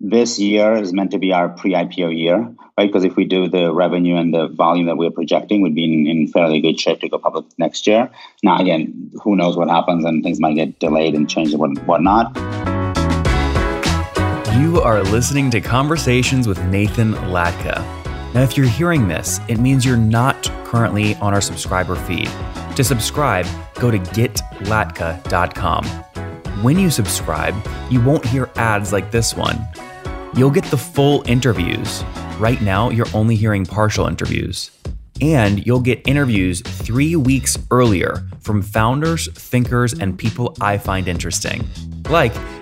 this year is meant to be our pre-IPO year, right? Because if we do the revenue and the volume that we're projecting, we'd be in, in fairly good shape to go public next year. Now, again, who knows what happens, and things might get delayed and changed and whatnot. You are listening to Conversations with Nathan Latka. Now, if you're hearing this, it means you're not currently on our subscriber feed. To subscribe, go to getlatka.com. When you subscribe, you won't hear ads like this one. You'll get the full interviews. Right now, you're only hearing partial interviews. And you'll get interviews three weeks earlier from founders, thinkers, and people I find interesting. Like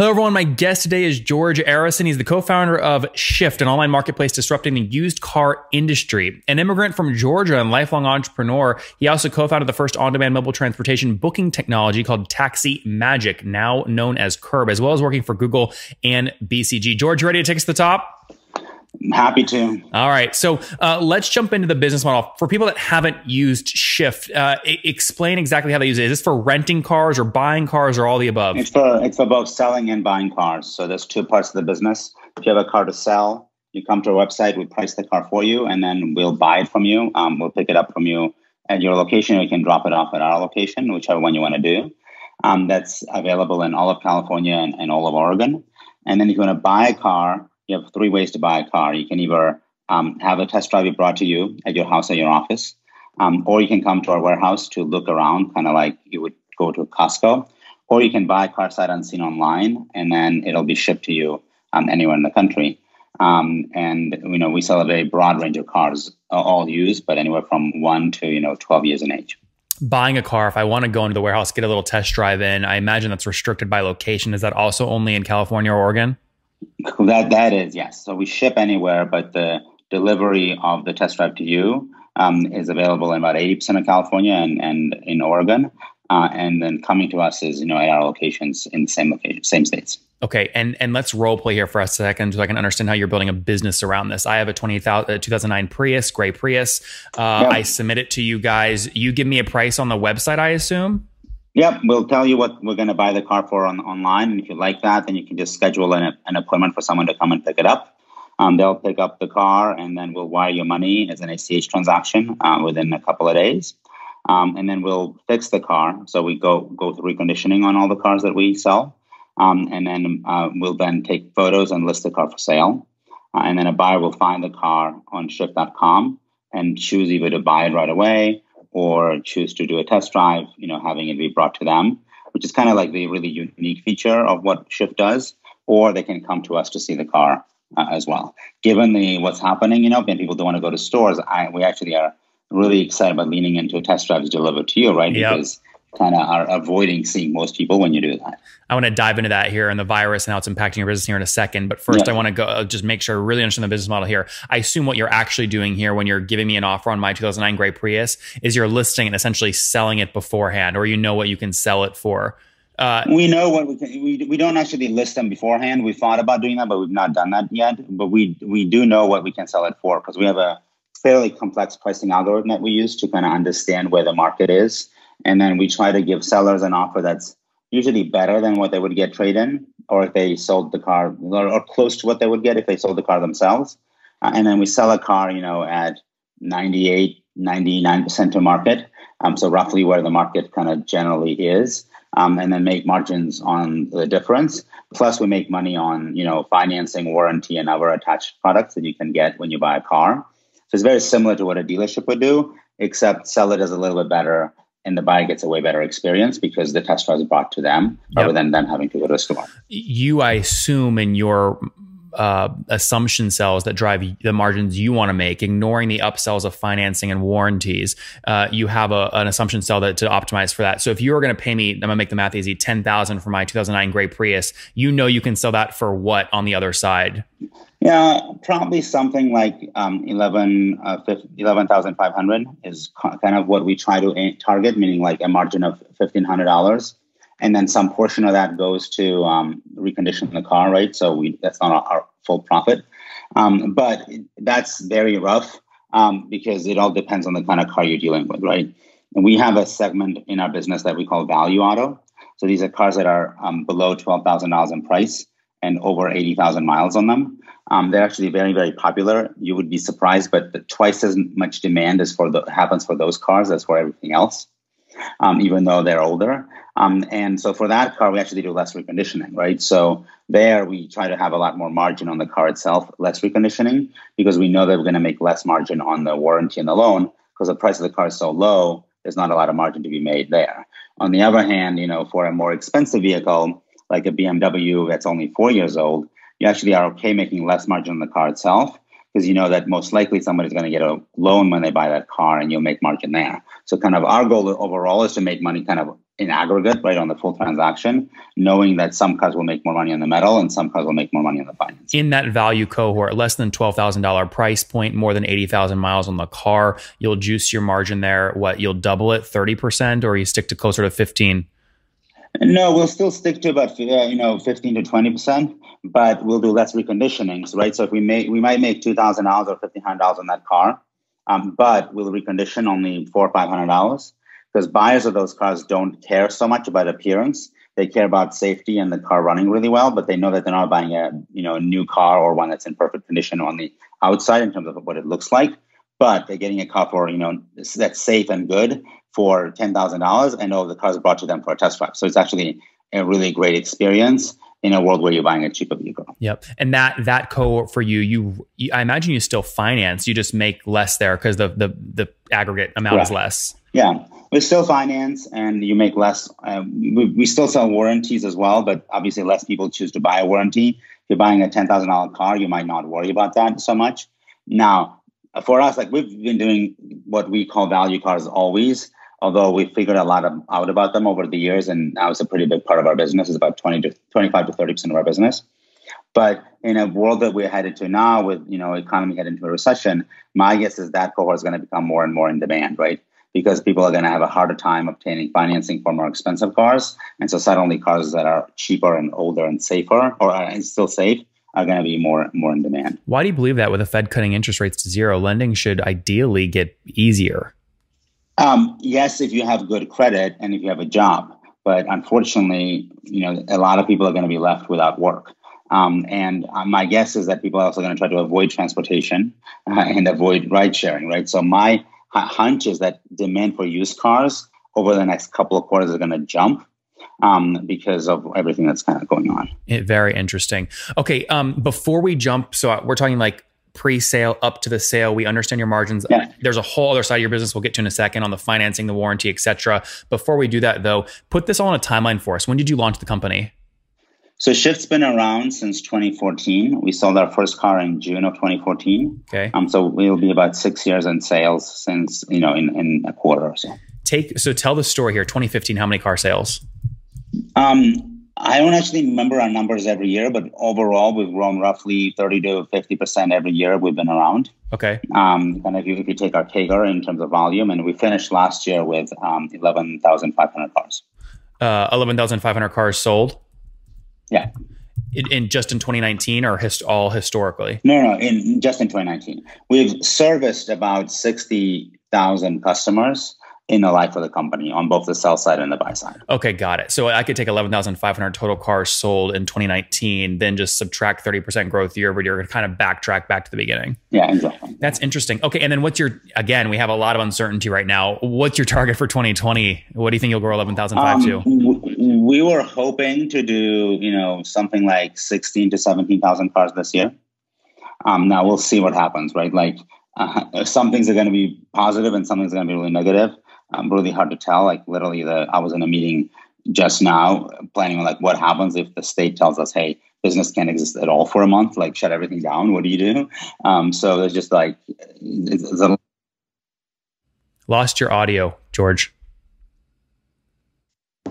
Hello, everyone. My guest today is George Arison. He's the co founder of Shift, an online marketplace disrupting the used car industry. An immigrant from Georgia and lifelong entrepreneur, he also co founded the first on demand mobile transportation booking technology called Taxi Magic, now known as Curb, as well as working for Google and BCG. George, you ready to take us to the top? Happy to. All right. So uh, let's jump into the business model. For people that haven't used Shift, uh, I- explain exactly how they use it. Is this for renting cars or buying cars or all the above? It's for it's for both selling and buying cars. So there's two parts of the business. If you have a car to sell, you come to our website, we price the car for you, and then we'll buy it from you. Um, we'll pick it up from you at your location. We can drop it off at our location, whichever one you want to do. Um, that's available in all of California and, and all of Oregon. And then if you want to buy a car, you have three ways to buy a car. You can either um, have a test drive brought to you at your house or your office, um, or you can come to our warehouse to look around, kind of like you would go to Costco, or you can buy a car sight unseen online, and then it'll be shipped to you um, anywhere in the country. Um, and you know we sell a very broad range of cars, all used, but anywhere from one to you know twelve years in age buying a car, if I want to go into the warehouse, get a little test drive in, I imagine that's restricted by location. Is that also only in California or Oregon? That that is yes. So we ship anywhere, but the delivery of the test drive to you um, is available in about eighty percent of California and, and in Oregon, uh, and then coming to us is you know at our locations in the same location, same states. Okay, and and let's role play here for a second so I can understand how you're building a business around this. I have a 20, 2009 Prius, gray Prius. Uh. I submit it to you guys. You give me a price on the website, I assume. Yep, we'll tell you what we're going to buy the car for on, online. And if you like that, then you can just schedule an, an appointment for someone to come and pick it up. Um, they'll pick up the car and then we'll wire your money as an ACH transaction uh, within a couple of days. Um, and then we'll fix the car. So we go go through reconditioning on all the cars that we sell. Um, and then uh, we'll then take photos and list the car for sale. Uh, and then a buyer will find the car on shift.com and choose either to buy it right away or choose to do a test drive, you know, having it be brought to them, which is kind of like the really unique feature of what Shift does, or they can come to us to see the car uh, as well. Given the what's happening, you know, when people don't want to go to stores, I, we actually are really excited about leaning into test drives delivered to you, right? Yep. Because kind of are avoiding seeing most people when you do that. I want to dive into that here and the virus and how it's impacting your business here in a second. But first, yeah. I want to go uh, just make sure I really understand the business model here. I assume what you're actually doing here when you're giving me an offer on my 2009 Gray Prius is you're listing and essentially selling it beforehand, or you know what you can sell it for. Uh, we know what we can. We, we don't actually list them beforehand. We thought about doing that, but we've not done that yet. But we we do know what we can sell it for because we have a fairly complex pricing algorithm that we use to kind of understand where the market is and then we try to give sellers an offer that's usually better than what they would get trade in, or if they sold the car, or, or, close to what they would get if they sold the car themselves. Uh, and then we sell a car, you know, at 98, 99% to market. Um, so roughly where the market kind of generally is. Um, and then make margins on the difference. Plus, we make money on you know financing, warranty, and other attached products that you can get when you buy a car. So it's very similar to what a dealership would do, except sell it as a little bit better and the buyer gets a way better experience because the test drive is brought to them yep. rather than them having to go to a store. You, I assume, in your uh, assumption cells that drive the margins you want to make, ignoring the upsells of financing and warranties. Uh, you have a, an assumption cell that to optimize for that. So if you were going to pay me, I'm going to make the math easy, ten thousand for my 2009 gray Prius, you know you can sell that for what on the other side? Yeah, probably something like um, 11, uh, 11,500 is kind of what we try to target, meaning like a margin of $1,500 and then some portion of that goes to um, the car, right? So we that's not our, our full profit, um, but that's very rough um, because it all depends on the kind of car you're dealing with, right? And we have a segment in our business that we call value auto. So these are cars that are um, below twelve thousand dollars in price and over eighty thousand miles on them. Um, they're actually very, very popular. You would be surprised, but twice as much demand as for the happens for those cars as for everything else um, even though they're older. Um, and so for that car, we actually do less reconditioning, right? So there we try to have a lot more margin on the car itself, less reconditioning, because we know that we're going to make less margin on the warranty and the loan because the price of the car is so low. There's not a lot of margin to be made there. On the other hand, you know, for a more expensive vehicle like a BMW that's only four years old, you actually are okay making less margin on the car itself because you know that most likely somebody's going to get a loan when they buy that car and you'll make margin there. So kind of our goal overall is to make money kind of in aggregate, right, on the full transaction, knowing that some cars will make more money on the metal and some cars will make more money on the finance. In that value cohort, less than $12,000 price point, more than 80,000 miles on the car, you'll juice your margin there. What, you'll double it 30% or you stick to closer to 15? No, we'll still stick to about uh, you know 15 to 20 percent but we'll do less reconditionings, right? So if we make, we might make two thousand dollars or fifteen hundred dollars on that car, um, but we'll recondition only four or five hundred dollars because buyers of those cars don't care so much about appearance. They care about safety and the car running really well, but they know that they're not buying a you know a new car or one that's in perfect condition on the outside in terms of what it looks like. But they're getting a car for you know that's safe and good for ten thousand dollars, and oh, the car's brought to them for a test drive. So it's actually a really great experience in a world where you're buying a cheaper vehicle. Yep. And that that cohort for you, you, you I imagine you still finance. You just make less there because the the the aggregate amount Correct. is less. Yeah, we still finance, and you make less. Um, we, we still sell warranties as well, but obviously less people choose to buy a warranty. If you're buying a ten thousand dollar car, you might not worry about that so much. Now, for us, like we've been doing what we call value cars always although we figured a lot of, out about them over the years, and now it's a pretty big part of our business. It's about 20 to 25 to 30 percent of our business. But in a world that we're headed to now, with you know economy heading into a recession, my guess is that cohort is going to become more and more in demand, right? Because people are going to have a harder time obtaining financing for more expensive cars, and so suddenly cars that are cheaper and older and safer, or uh, and still safe, are going to be more more in demand. Why do you believe that? With the Fed cutting interest rates to zero, lending should ideally get easier. Um, yes, if you have good credit and if you have a job, but unfortunately, you know, a lot of people are going to be left without work. Um, and uh, my guess is that people are also going to try to avoid transportation uh, and avoid ride sharing, right? So my hunch is that demand for used cars over the next couple of quarters is going to jump um, because of everything that's kind of going on. It, very interesting. Okay, um, before we jump, so we're talking like pre-sale up to the sale. We understand your margins. Yeah. there's a whole other side of your business we'll get to in a second on the financing the warranty etc before we do that though put this all on a timeline for us. When did you launch the company? So shift's been around since 2014 we sold our first car in june of 2014 okay. Um, so we'll be about six years in sales since you know in, in a quarter or so. Take so tell the story here. 2015 how many car sales? Um I don't actually remember our numbers every year, but overall, we've grown roughly 30 to 50% every year we've been around. Okay. Um, and if you, if you take our CAGR in terms of volume, and we finished last year with um, 11,500 cars. Uh, 11,500 cars sold? Yeah. In, in, just in 2019 or hist- all historically? No, no, in just in 2019. We've serviced about 60,000 customers in the life of the company on both the sell side and the buy side. Okay, got it. So I could take 11,500 total cars sold in 2019, then just subtract 30% growth year over year kind of backtrack back to the beginning. Yeah, exactly. That's interesting. Okay, and then what's your, again, we have a lot of uncertainty right now. What's your target for 2020? What do you think you'll grow 11,500 um, to? We were hoping to do, you know, something like 16 to 17,000 cars this year. Um, now we'll see what happens, right? Like uh, some things are going to be positive and some things are going to be really negative. Um, really hard to tell. Like literally, the I was in a meeting just now planning on like what happens if the state tells us, hey, business can't exist at all for a month, like shut everything down. What do you do? Um, so there's just like it's, it's a Lost your audio, George.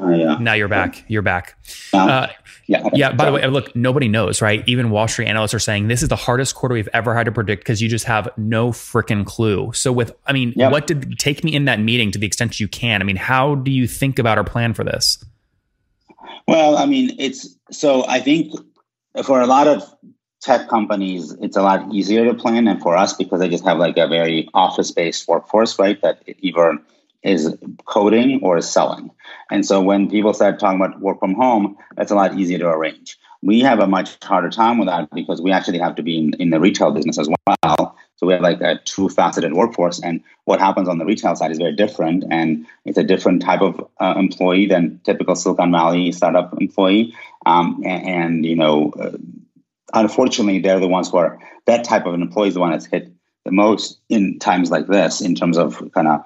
Uh, yeah. Now you're back. You're back. Uh, yeah. yeah. By the way, look, nobody knows, right? Even Wall Street analysts are saying this is the hardest quarter we've ever had to predict because you just have no freaking clue. So, with, I mean, Yep. what did take me in that meeting to the extent you can? I mean, how do you think about our plan for this? Well, I mean, it's so I think for a lot of tech companies, it's a lot easier to plan than for us because they just have like a very office based workforce, right? That either is coding or is selling. And so when people start talking about work from home, that's a lot easier to arrange. We have a much harder time with that because we actually have to be in, in the retail business as well. So we have like a two faceted workforce, and what happens on the retail side is very different, and it's a different type of uh, employee than typical Silicon Valley startup employee. Um, and, and you know, uh, unfortunately, they're the ones who are that type of an employee is the one that's hit the most in times like this in terms of kind of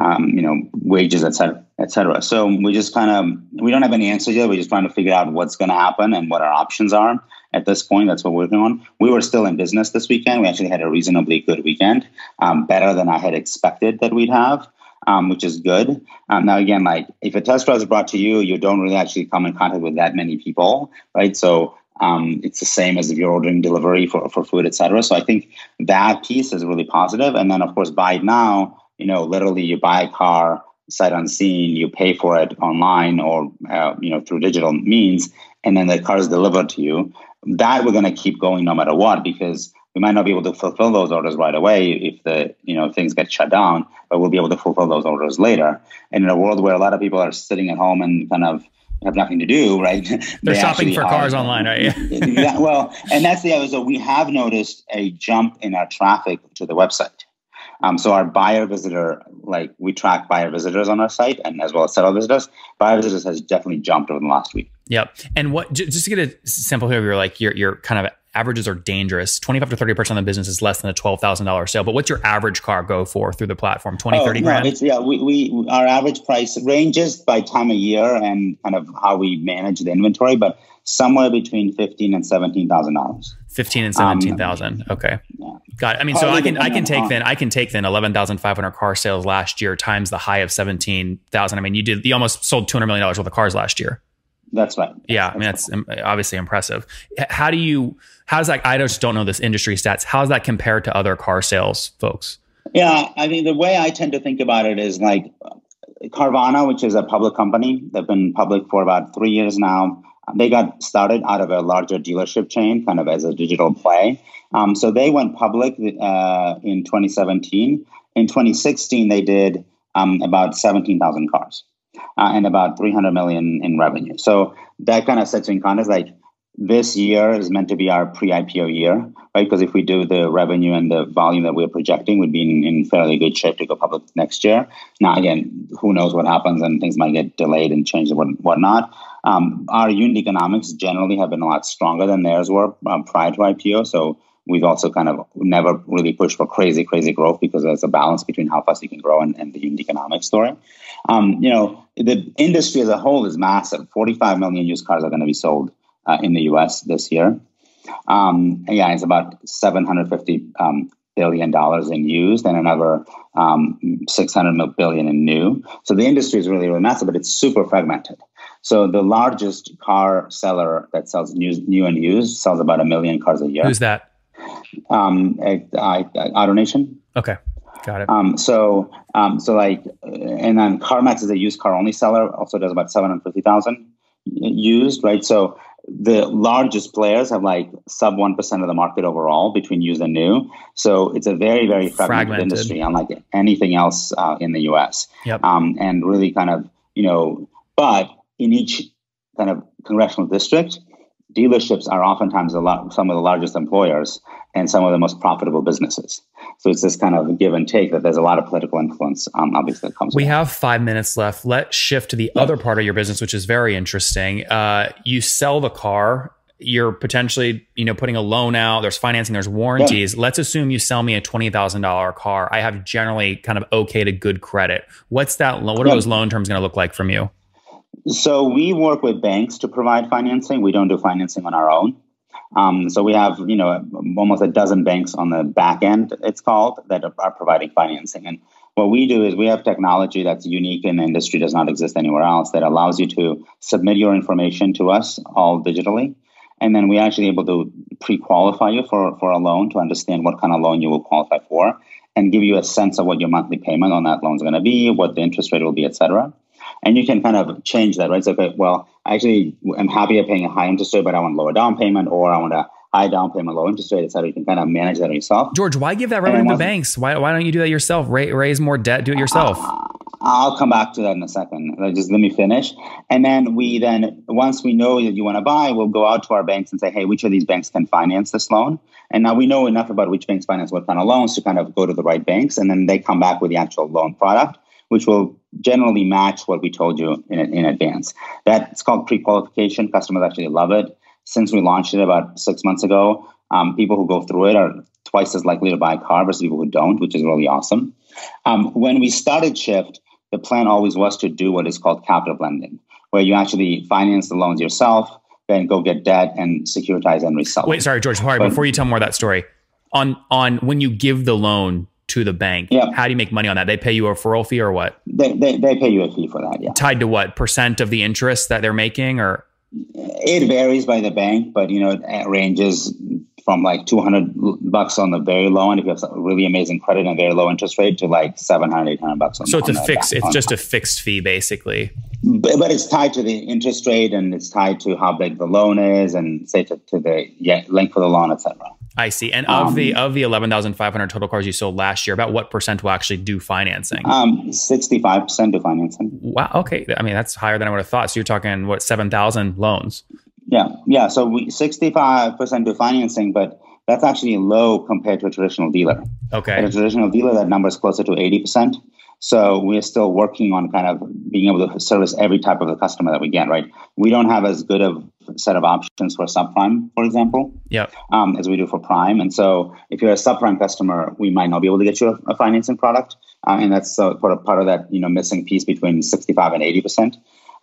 um, you know wages, et cetera, et cetera. So we just kind of we don't have any answers yet. We're just trying to figure out what's going to happen and what our options are at this point. That's what we're working on. We were still in business this weekend. We actually had a reasonably good weekend, um, better than I had expected that we'd have. Um, which is good. Um, now, again, like if a test drive is brought to you, you don't really actually come in contact with that many people, right? So um, it's the same as if you're ordering delivery for, for food, et cetera. So I think that piece is really positive. And then, of course, buy it now, you know, literally you buy a car sight unseen, you pay for it online or, uh, you know, through digital means, and then the car is delivered to you. That we're going to keep going no matter what because we might not be able to fulfill those orders right away if the you know things get shut down, but we'll be able to fulfill those orders later. And in a world where a lot of people are sitting at home and kind of have nothing to do, right? They're They shopping for are- cars online, right? yeah, well, and that's the other. So we have noticed a jump in our traffic to the website. Um, so our buyer visitor, like we track buyer visitors on our site, and as well as seller visitors. Buyer visitors has definitely jumped over the last week. Yep. And what just to get a sample here, you're like your your kind of averages are dangerous. Twenty five to thirty percent of the business is less than a twelve thousand dollars sale. But what's your average car go for through the platform? 20, 30 Oh, no, grand. it's yeah. We, we our average price ranges by time of year and kind of how we manage the inventory, but somewhere between fifteen and seventeen thousand dollars. Fifteen and seventeen um, thousand. okay. Yeah. Got it. I mean, so I can I can take on- then I can take then eleven thousand five hundred car sales last year times the high of seventeen thousand. I mean, you did you almost sold two hundred million dollars worth of cars last year. That's right. Yeah, I mean that's obviously impressive. How do you? How does that? I just don't know this industry stats. How does that compare to other car sales folks? Yeah, I mean, the way I tend to think about it is like Carvana, which is a public company. They've been public for about three years now. They got started out of a larger dealership chain, kind of as a digital play. Um, so they went public uh, in 2017. In 2016, they did um, about 17,000 cars uh, and about 300 million in revenue. So that kind of sets in context. Like this year is meant to be our pre-IPO year, right? Because if we do the revenue and the volume that we're projecting, we'd be in, in fairly good shape to go public next year. Now, again, who knows what happens, and things might get delayed and changed and whatnot. Um, our unit economics generally have been a lot stronger than theirs were um, prior to IPO. So we've also kind of never really pushed for crazy, crazy growth because there's a balance between how fast you can grow and, and the unit economics story. Um, you know, the industry as a whole is massive. 45 million used cars are going to be sold uh, in the U.S. this year. Um, yeah, it's about 750 um, billion dollars in used and another um, 600 billion in new. So the industry is really, really massive, but it's super fragmented. So the largest car seller that sells new, new and used sells about a million cars a year. Who's that? Um, I, I, AutoNation. Okay, got it. Um, so, um, so like, and then CarMax is a used car only seller, also does about 750,000 used, right? So the largest players have like sub 1% of the market overall between used and new. So it's a very, very fragmented, Fragmented. industry, unlike anything else uh, in the US. Yep. Um, and really kind of, you know, but in each kind of congressional district, dealerships are oftentimes a lot, some of the largest employers and some of the most profitable businesses. So it's this kind of give and take that there's a lot of political influence, um, obviously, that comes We with have five minutes left. Let's shift to the other part of your business, which is very interesting. Uh, you sell the car. you're potentially, you know, putting a loan out, there's financing, there's warranties. Yeah. Let's assume you sell me a $20,000 car. I have generally kind of okay to good credit. What's that what are yeah. those loan terms going to look like from you? So we work with banks to provide financing. We don't do financing on our own. Um, so we have, you know, almost a dozen banks on the back end, it's called, that are, providing financing. And what we do is we have technology that's unique in the industry, does not exist anywhere else, that allows you to submit your information to us all digitally. And then we actually able to pre-qualify you for, for a loan to understand what kind of loan you will qualify for and give you a sense of what your monthly payment on that loan is going to be, what the interest rate will be, et cetera. And you can kind of change that, right? So, okay, well, actually, I'm happy at paying a high interest rate, but I want lower down payment, or I want a high down payment, low interest rate, et cetera. You can kind of manage that yourself. George, why give that revenue to the banks? Why, why don't you do that yourself? raise more debt, do it yourself. Uh, I'll come back to that in a second. Just let me finish. And then we then, once we know that you want to buy, we'll go out to our banks and say, hey, which of these banks can finance this loan? And now we know enough about which banks finance what kind of loans to kind of go to the right banks. And then they come back with the actual loan product, which will generally match what we told you in, in advance. That's called pre-qualification. Customers actually love it. Since we launched it about six months ago, um, people who go through it are twice as likely to buy a car versus people who don't, which is really awesome. Um, when we started Shift, the plan always was to do what is called captive lending, where you actually finance the loans yourself, then go get debt and securitize and resell. Wait, sorry, George. Sorry, before you tell more of that story, on on when you give the loan to the bank, yeah. how do you make money on that? They pay you a referral fee or what? They, they, they pay you a fee for that. Yeah. Tied to what percent of the interest that they're making, or it varies by the bank, but you know it ranges from like 200 bucks on the very low end if you have really amazing credit and very low interest rate to like 700 800 bucks on so it's on a fixed it's just a fixed fee basically but, but, it's tied to the interest rate and it's tied to how big the loan is and say to, to the yeah, length of the loan etc I see. And of um, the of the eleven thousand five hundred total cars you sold last year, about what percent will actually do financing? Um, sixty five percent do financing. Wow. Okay. I mean, that's higher than I would have thought. So you're talking what seven thousand loans? Yeah. Yeah. So sixty five percent do financing, but that's actually low compared to a traditional dealer. Okay. At a traditional dealer, that number is closer to eighty percent. So we're still working on kind of being able to service every type of the customer that we get, right? We don't have as good of set of options for subprime, for example, yeah, um, as we do for prime. And so if you're a subprime customer, we might not be able to get you a, a financing product. Uh, and that's uh, part, of, part of that, you know, missing piece between 65 and 80%.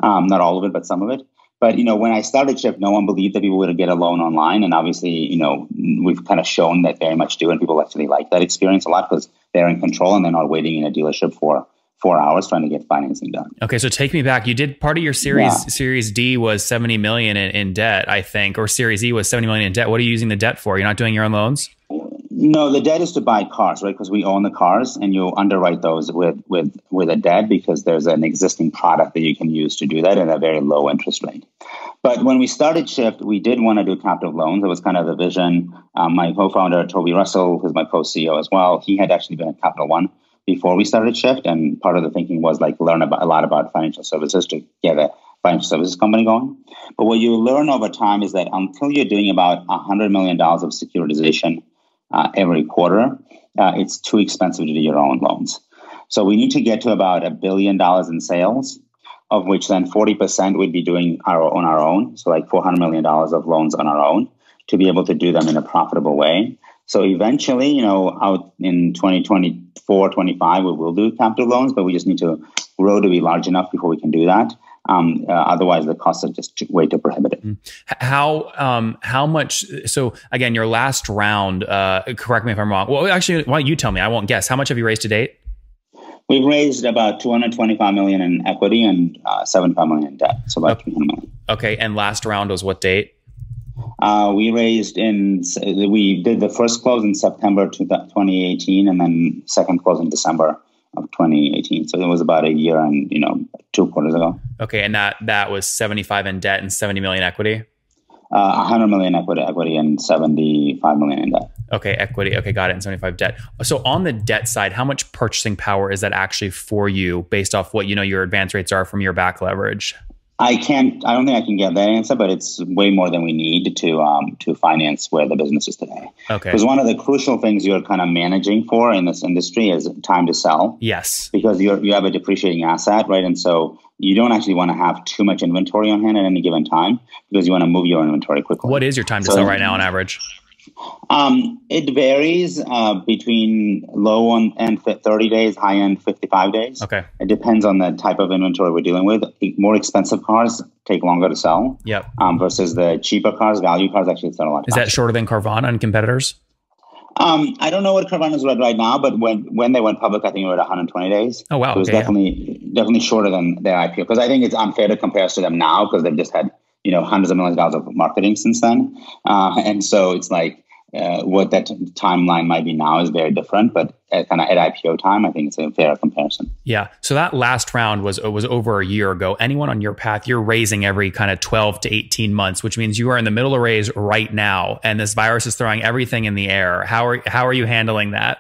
Um, not all of it, but some of it. But you know, when I started Shift, no one believed that people would get a loan online, and obviously, you know, we've kind of shown that very much do, and people actually like that experience a lot because they're in control and they're not waiting in a dealership for four hours trying to get financing done. Okay, so take me back. You did part of your series. Yeah. Series D was seventy million in, in, debt, I think, or Series E was seventy million in debt. What are you using the debt for? You're not doing your own loans. No, the debt is to buy cars, right? Because we own the cars, and you underwrite those with with with a debt because there's an existing product that you can use to do that at a very low interest rate. But when we started Shift, we did want to do captive loans. It was kind of the vision. Um, my co-founder Toby Russell, who's my co-CEO as well, he had actually been at Capital One before we started Shift, and part of the thinking was like learn about a lot about financial services to get a financial services company going. But what you learn over time is that until you're doing about hundred million dollars of securitization uh, every quarter, uh, it's too expensive to do your own loans. So we need to get to about a billion dollars in sales, of which then 40% we'd be doing our, on our own. So like $400 million of loans on our own to be able to do them in a profitable way. So eventually, you know, out in 2024, 25, we will do captive loans, but we just need to grow to be large enough before we can do that. Um, uh, otherwise, the costs are just way too prohibitive. Mm. How um, how much? So again, your last round. Uh, correct me if I'm wrong. Well, actually, why don't you tell me? I won't guess. How much have you raised to date? We've raised about 225 million in equity and uh, 75 million in debt, so about okay. 300 million. Okay, and last round was what date? Uh, we raised in we did the first close in September 2018, and then second close in December of 2018. So it was about a year and you know two quarters ago. Okay, and that that was 75 in debt and 70 million equity. Uh, 100 million equity, equity, and 75 million in debt. Okay, equity. Okay, got it. And 75 debt. So on the debt side, how much purchasing power is that actually for you based off what you know your advance rates are from your back leverage? I can't. I don't think I can get that answer, but it's way more than we need to um, to finance where the business is today. Okay. Because one of the crucial things you're kind of managing for in this industry is time to sell. Yes. Because you you have a depreciating asset, right? And so you don't actually want to have too much inventory on hand at any given time because you want to move your inventory quickly. What is your time to so, sell right now on average? Um, it varies uh, between low end 30 days, high end 55 days. Okay. It depends on the type of inventory we're dealing with. More expensive cars take longer to sell. Yep. Um, versus the cheaper cars, value cars actually sell a lot. Is faster. that shorter than Carvana and competitors? Um, I don't know what Carvana is at right now, but when when they went public, I think it was 120 days. Oh wow! So it was okay, definitely yeah. definitely shorter than their IPO because I think it's unfair to compare us to them now because they've just had you know hundreds of millions of dollars of marketing since then, uh, and so it's like uh, what that timeline might be now is very different, but at kind of at IPO time, I think it's a fair comparison. Yeah. So that last round was was over a year ago. Anyone on your path, you're raising every kind of 12 to 18 months, which means you are in the middle of raise right now, and this virus is throwing everything in the air. How are how are you handling that?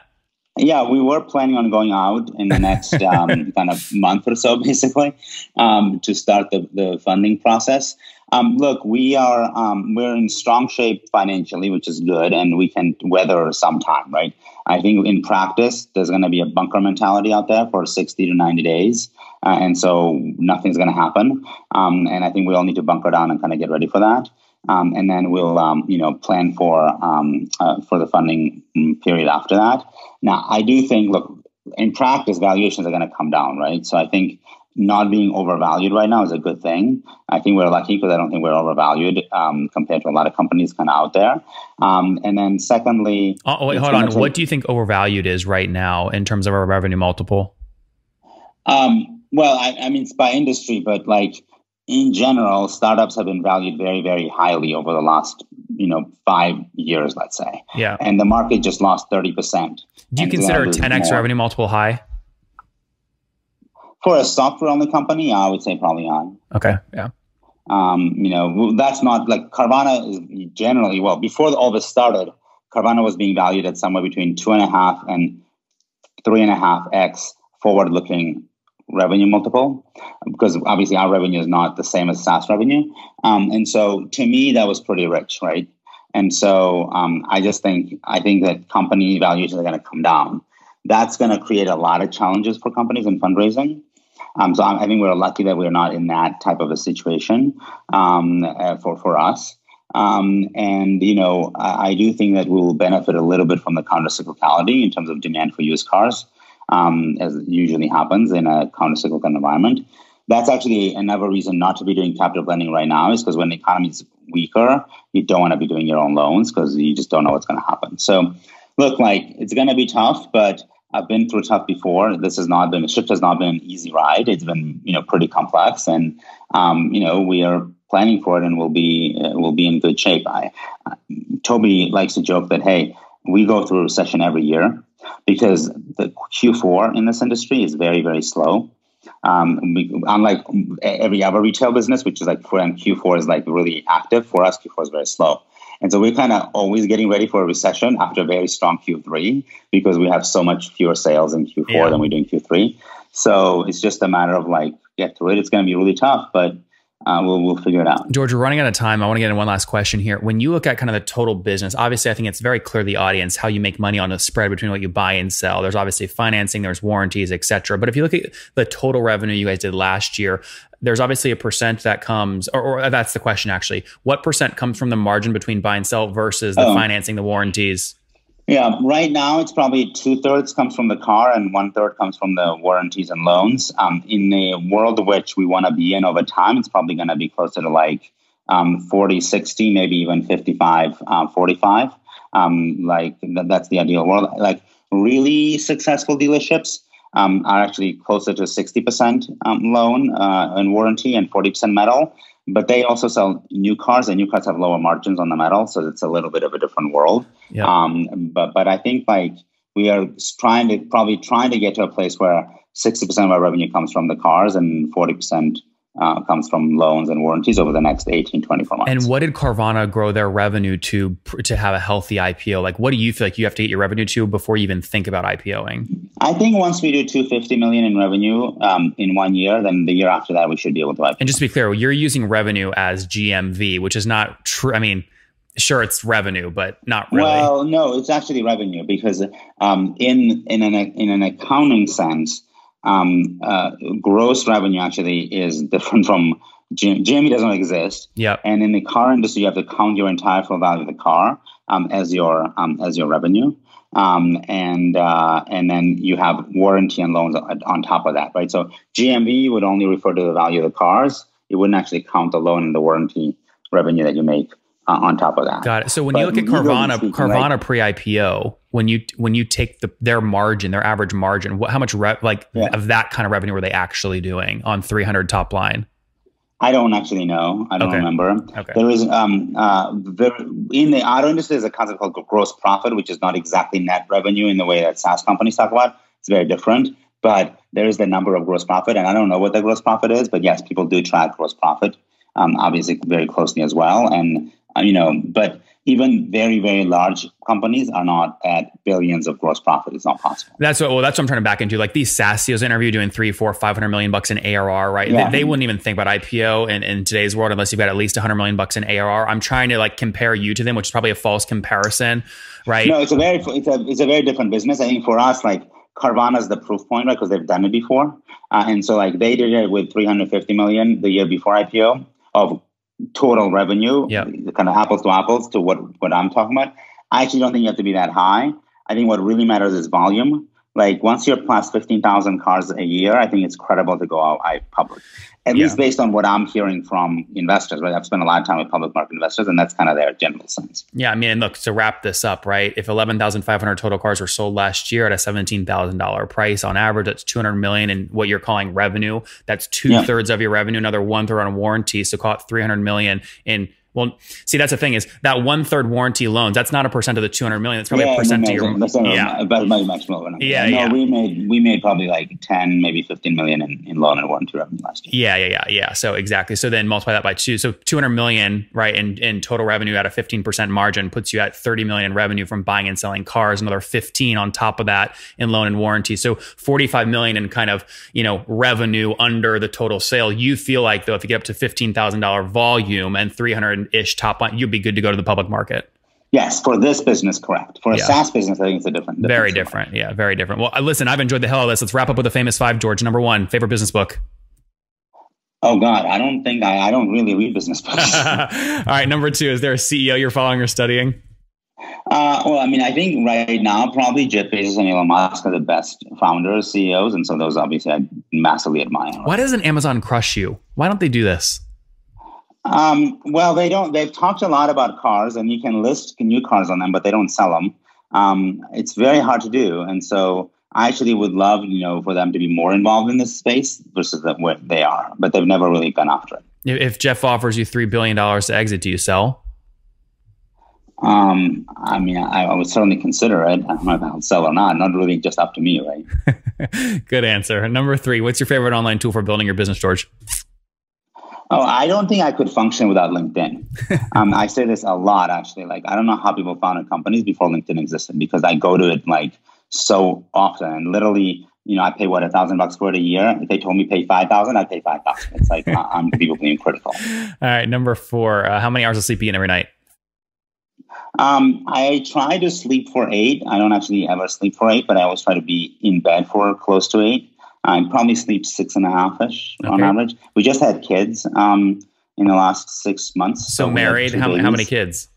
Yeah, we were planning on going out in the next um, kind of month or so, basically, um, to start the, the funding process. Um, look, we are um, we're in strong shape financially, which is good, and we can weather some time, right? I think in practice, there's going to be a bunker mentality out there for 60 to 90 days, uh, and so nothing's going to happen. Um, and I think we all need to bunker down and kind of get ready for that. Um, and then we'll, um, you know, plan for um, uh, for the funding mm, period after that. Now, I do think, look, in practice, valuations are going to come down, right? So I think not being overvalued right now is a good thing. I think we're lucky because I don't think we're overvalued um, compared to a lot of companies kind of out there. Um, and then secondly, oh, wait, hold on. Take, what do you think overvalued is right now in terms of our revenue multiple? Um, well, I, I mean, it's by industry, but like in general, startups have been valued very, very highly over the last, you know, five years, let's say. Yeah. And the market just lost 30%. Do you consider a 10x more. revenue multiple high? For a software only company, I would say probably on. Okay. Yeah. Um, you know, that's not like Carvana is generally, well, before all this started, Carvana was being valued at somewhere between two and a half and three and a half X forward looking revenue multiple because obviously our revenue is not the same as SaaS revenue. Um, and so to me, that was pretty rich, right? And so um, I just think I think that company valuations are going to come down. That's going to create a lot of challenges for companies in fundraising. Um, so I think we're lucky that we're not in that type of a situation um, uh, for for us. Um, and you know, I, I, do think that we will benefit a little bit from the counter cyclicality in terms of demand for used cars, um, as usually happens in a counter cyclical environment. That's actually another reason not to be doing captive lending right now is because when the economy is weaker, you don't want to be doing your own loans because you just don't know what's going to happen. So, look, like it's going to be tough, but I've been through tough before. This has not been the Shift has not been an easy ride. It's been you know pretty complex, and um, you know we are planning for it, and we'll be uh, we'll be in good shape. I, uh, Toby likes to joke that hey, we go through a recession every year because the Q4 in this industry is very very slow. Um, we, unlike every other retail business, which is like for and Q4 is like really active. For us, Q4 is very slow. And so we're kind of always getting ready for a recession after a very strong Q3 because we have so much fewer sales in Q4 yeah. than we do in Q3. So it's just a matter of like get through it. It's going to be really tough, but uh, we'll, we'll figure it out. George, we're running out of time. I want to get in one last question here. When you look at kind of the total business, obviously, I think it's very clear the audience how you make money on the spread between what you buy and sell. There's obviously financing, there's warranties, etc. But if you look at the total revenue you guys did last year, there's obviously a percent that comes, or, or that's the question actually. What percent comes from the margin between buy and sell versus the oh. financing, the warranties? Yeah, right now it's probably two thirds comes from the car and one third comes from the warranties and loans. Um, in the world which we want to be in over time, it's probably going to be closer to like um, 40, 60, maybe even 55, um, 45. Um, like th- that's the ideal world. Like really successful dealerships um, are actually closer to 60% um, loan uh, and warranty and 40% metal. But they also sell new cars, and new cars have lower margins on the metal, so it's a little bit of a different world. Yeah. Um, but but I think like we are trying to probably trying to get to a place where 60% of our revenue comes from the cars and 40% uh, comes from loans and warranties over the next 18, 24 months. And what did Carvana grow their revenue to to have a healthy IPO? Like, what do you feel like you have to get your revenue to before you even think about IPOing? I think once we do 250 million in revenue um, in one year, then the year after that we should be able to. IPO. And just to be clear, you're using revenue as GMV, which is not true. I mean, sure, it's revenue, but not really. Well, no, it's actually revenue because um, in in an in an accounting sense, um, uh, gross revenue actually is different from GMV doesn't exist. Yeah. And in the car industry, you have to count your entire full value of the car um, as your um, as your revenue um, and uh, and then you have warranty and loans on top of that, right? So GMV would only refer to the value of the cars. It wouldn't actually count the loan and the warranty revenue that you make uh, on top of that. Got it. So when but you look at Carvana, speaking, Carvana like, pre-IPO, when you when you take the their margin, their average margin, what, how much re- like yeah. of that kind of revenue were they actually doing on 300 top line? I don't actually know. I don't okay. remember. Okay. There is um uh there, in the auto industry there's a concept called gross profit, which is not exactly net revenue in the way that SaaS companies talk about. It's very different, but there is the number of gross profit, and I don't know what the gross profit is, but yes, people do track gross profit, um, obviously very closely as well, and you know, but even very very large companies are not at billions of gross profit. It's not possible. That's what well that's what i'm trying to back into. Like these SaaS CEOs interview doing three four five hundred million bucks in arr right? Yeah. they, they, wouldn't even think about ipo in, in today's world unless you've got at least 100 million bucks in arr i'm trying to like compare you to them which is probably a false comparison right? No it's a very it's a, it's a very different business. I think for us like Carvana is the proof point, right? Because they've done it before, uh, and so like they did it with 350 million the year before IPO of total revenue, yeah. kind of apples to apples to what, what I'm talking about. I actually don't think you have to be that high. I think what really matters is volume. Like once you're past 15,000 cars a year, I think it's credible to go out public at yeah. least based on what I'm hearing from investors, right? I've spent a lot of time with public market investors, and that's kind of their general sense. Yeah, I mean, look to wrap this up, right? If 11,500 total cars were sold last year at a $17,000 price on average, that's 200 million in what you're calling revenue. That's two yeah. thirds of your revenue, another one third on warranty. So call it 300 million in well, see, that's the thing is that one third warranty loans. That's not a percent of the two hundred million. That's probably yeah, a percent of your. That's yeah, but much lower. Yeah, no, yeah. We made we made probably like ten, maybe fifteen million in, in loan and warranty revenue last year. Yeah, yeah, yeah, yeah. So exactly. So then multiply that by two. So two hundred million, right, in in total revenue at a fifteen percent margin puts you at thirty million in revenue from buying and selling cars. Another fifteen on top of that in loan and warranty. So forty five million in kind of you know revenue under the total sale. You feel like though if you get up to fifteen thousand dollar volume and three hundred ish top line you'd be good to go to the public market. Yes, for this business, correct. For a yeah. SaaS business, I think it's a different. different very different. Yeah, very different. Well, listen, I've enjoyed the hell out of this. Let's wrap up with the famous five, George. Number one, favorite business book. Oh God, I don't think I, I don't really read business books. All right, number two, is there a CEO you're following or studying? Uh, well, I mean, I think right now probably Jeff Bezos and Elon Musk are the best founders, CEOs, and so those obviously I massively admire. Why doesn't Amazon crush you? Why don't they do this? Um, well, they don't. They've talked a lot about cars, and you can list new cars on them, but they don't sell them. Um, it's very hard to do, and so I actually would love, you know, for them to be more involved in this space versus the, what they are, but they've never really gone after it. If Jeff offers you three billion dollars to exit, do you sell? Um, I mean, I, I, would certainly consider it. I don't know if I'll sell or not. Not really just up to me, right? Good answer. Number three, what's your favorite online tool for building your business, George? Oh, I don't think I could function without LinkedIn. um, I say this a lot, actually. Like, I don't know how people founded companies before LinkedIn existed because I go to it like so often. And literally, you know, I pay what a thousand bucks for it a year. If they told me pay five thousand, I'd pay five thousand. It's like uh, I'm people being critical. All right, number four. Uh, how many hours of sleep you get every night? Um, I try to sleep for eight. I don't actually ever sleep for eight, but I always try to be in bed for close to eight. I probably sleep six and a half ish okay. on average. We just had kids um, in the last six months. So, so married? How, how, many kids?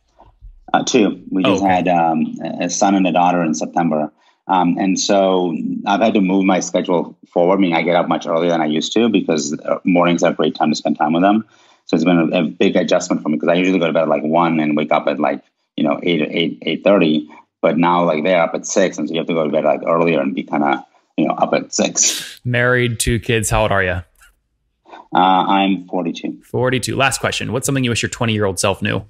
Uh, two. We just okay. had um, a son and a daughter in September. Um, and so I've had to move my schedule forward. I mean, I get up much earlier than I used to because uh, mornings are a great time to spend time with them. So it's been a, a big adjustment for me because I usually go to bed at like one and wake up at like you know eight eight eight thirty. But now like they're up at six, and so you have to go to bed like earlier and be kind of you know, up at six. Married, two kids. How old are you? Uh, I'm 42. 42. Last question. What's something you wish your 20 year old self knew?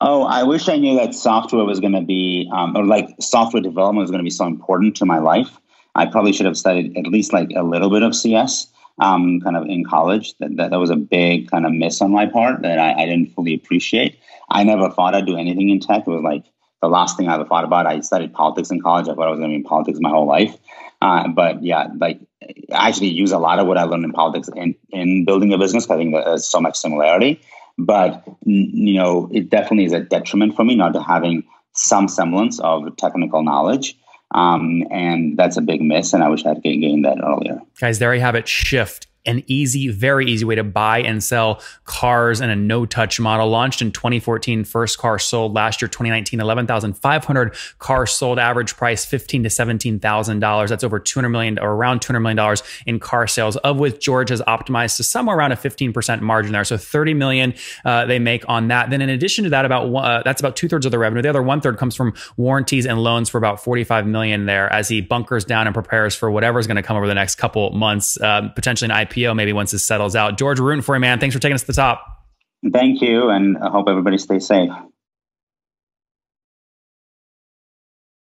Oh, I wish I knew that software was going to be, um, or like software development was going to be so important to my life. I probably should have studied at least like a little bit of CS, um, kind of in college. That, that, that was a big kind of miss on my part that I, I didn't fully appreciate. I never thought I'd do anything in tech. It was like the last thing I ever thought about. I studied politics in college. I thought I was going to be in politics my whole life. Uh, but yeah, like I actually use a lot of what I learned in politics in, in building a business. I think there's so much similarity. But you know, it definitely is a detriment for me not to having some semblance of technical knowledge. Um, and that's a big miss. And I wish I had gained that earlier. Guys, there you have it. Shift an easy, very easy way to buy and sell cars in a no touch model. Launched in 2014, first car sold last year, 2019, 11,500 cars sold, average price 15 to $17,000. That's over 200 million or around $200 million in car sales, of which George has optimized to somewhere around a 15% margin there. So 30 million uh, they make on that. Then in addition to that, about uh, that's about two thirds of the revenue. The other one third comes from warranties and loans for about 45 million there as he bunkers down and prepares for whatever's going to come over the next couple months, uh, potentially an IPO maybe once this settles out. George, we're rooting for you, man. Thanks for taking us to the top. Thank you, and I hope everybody stays safe.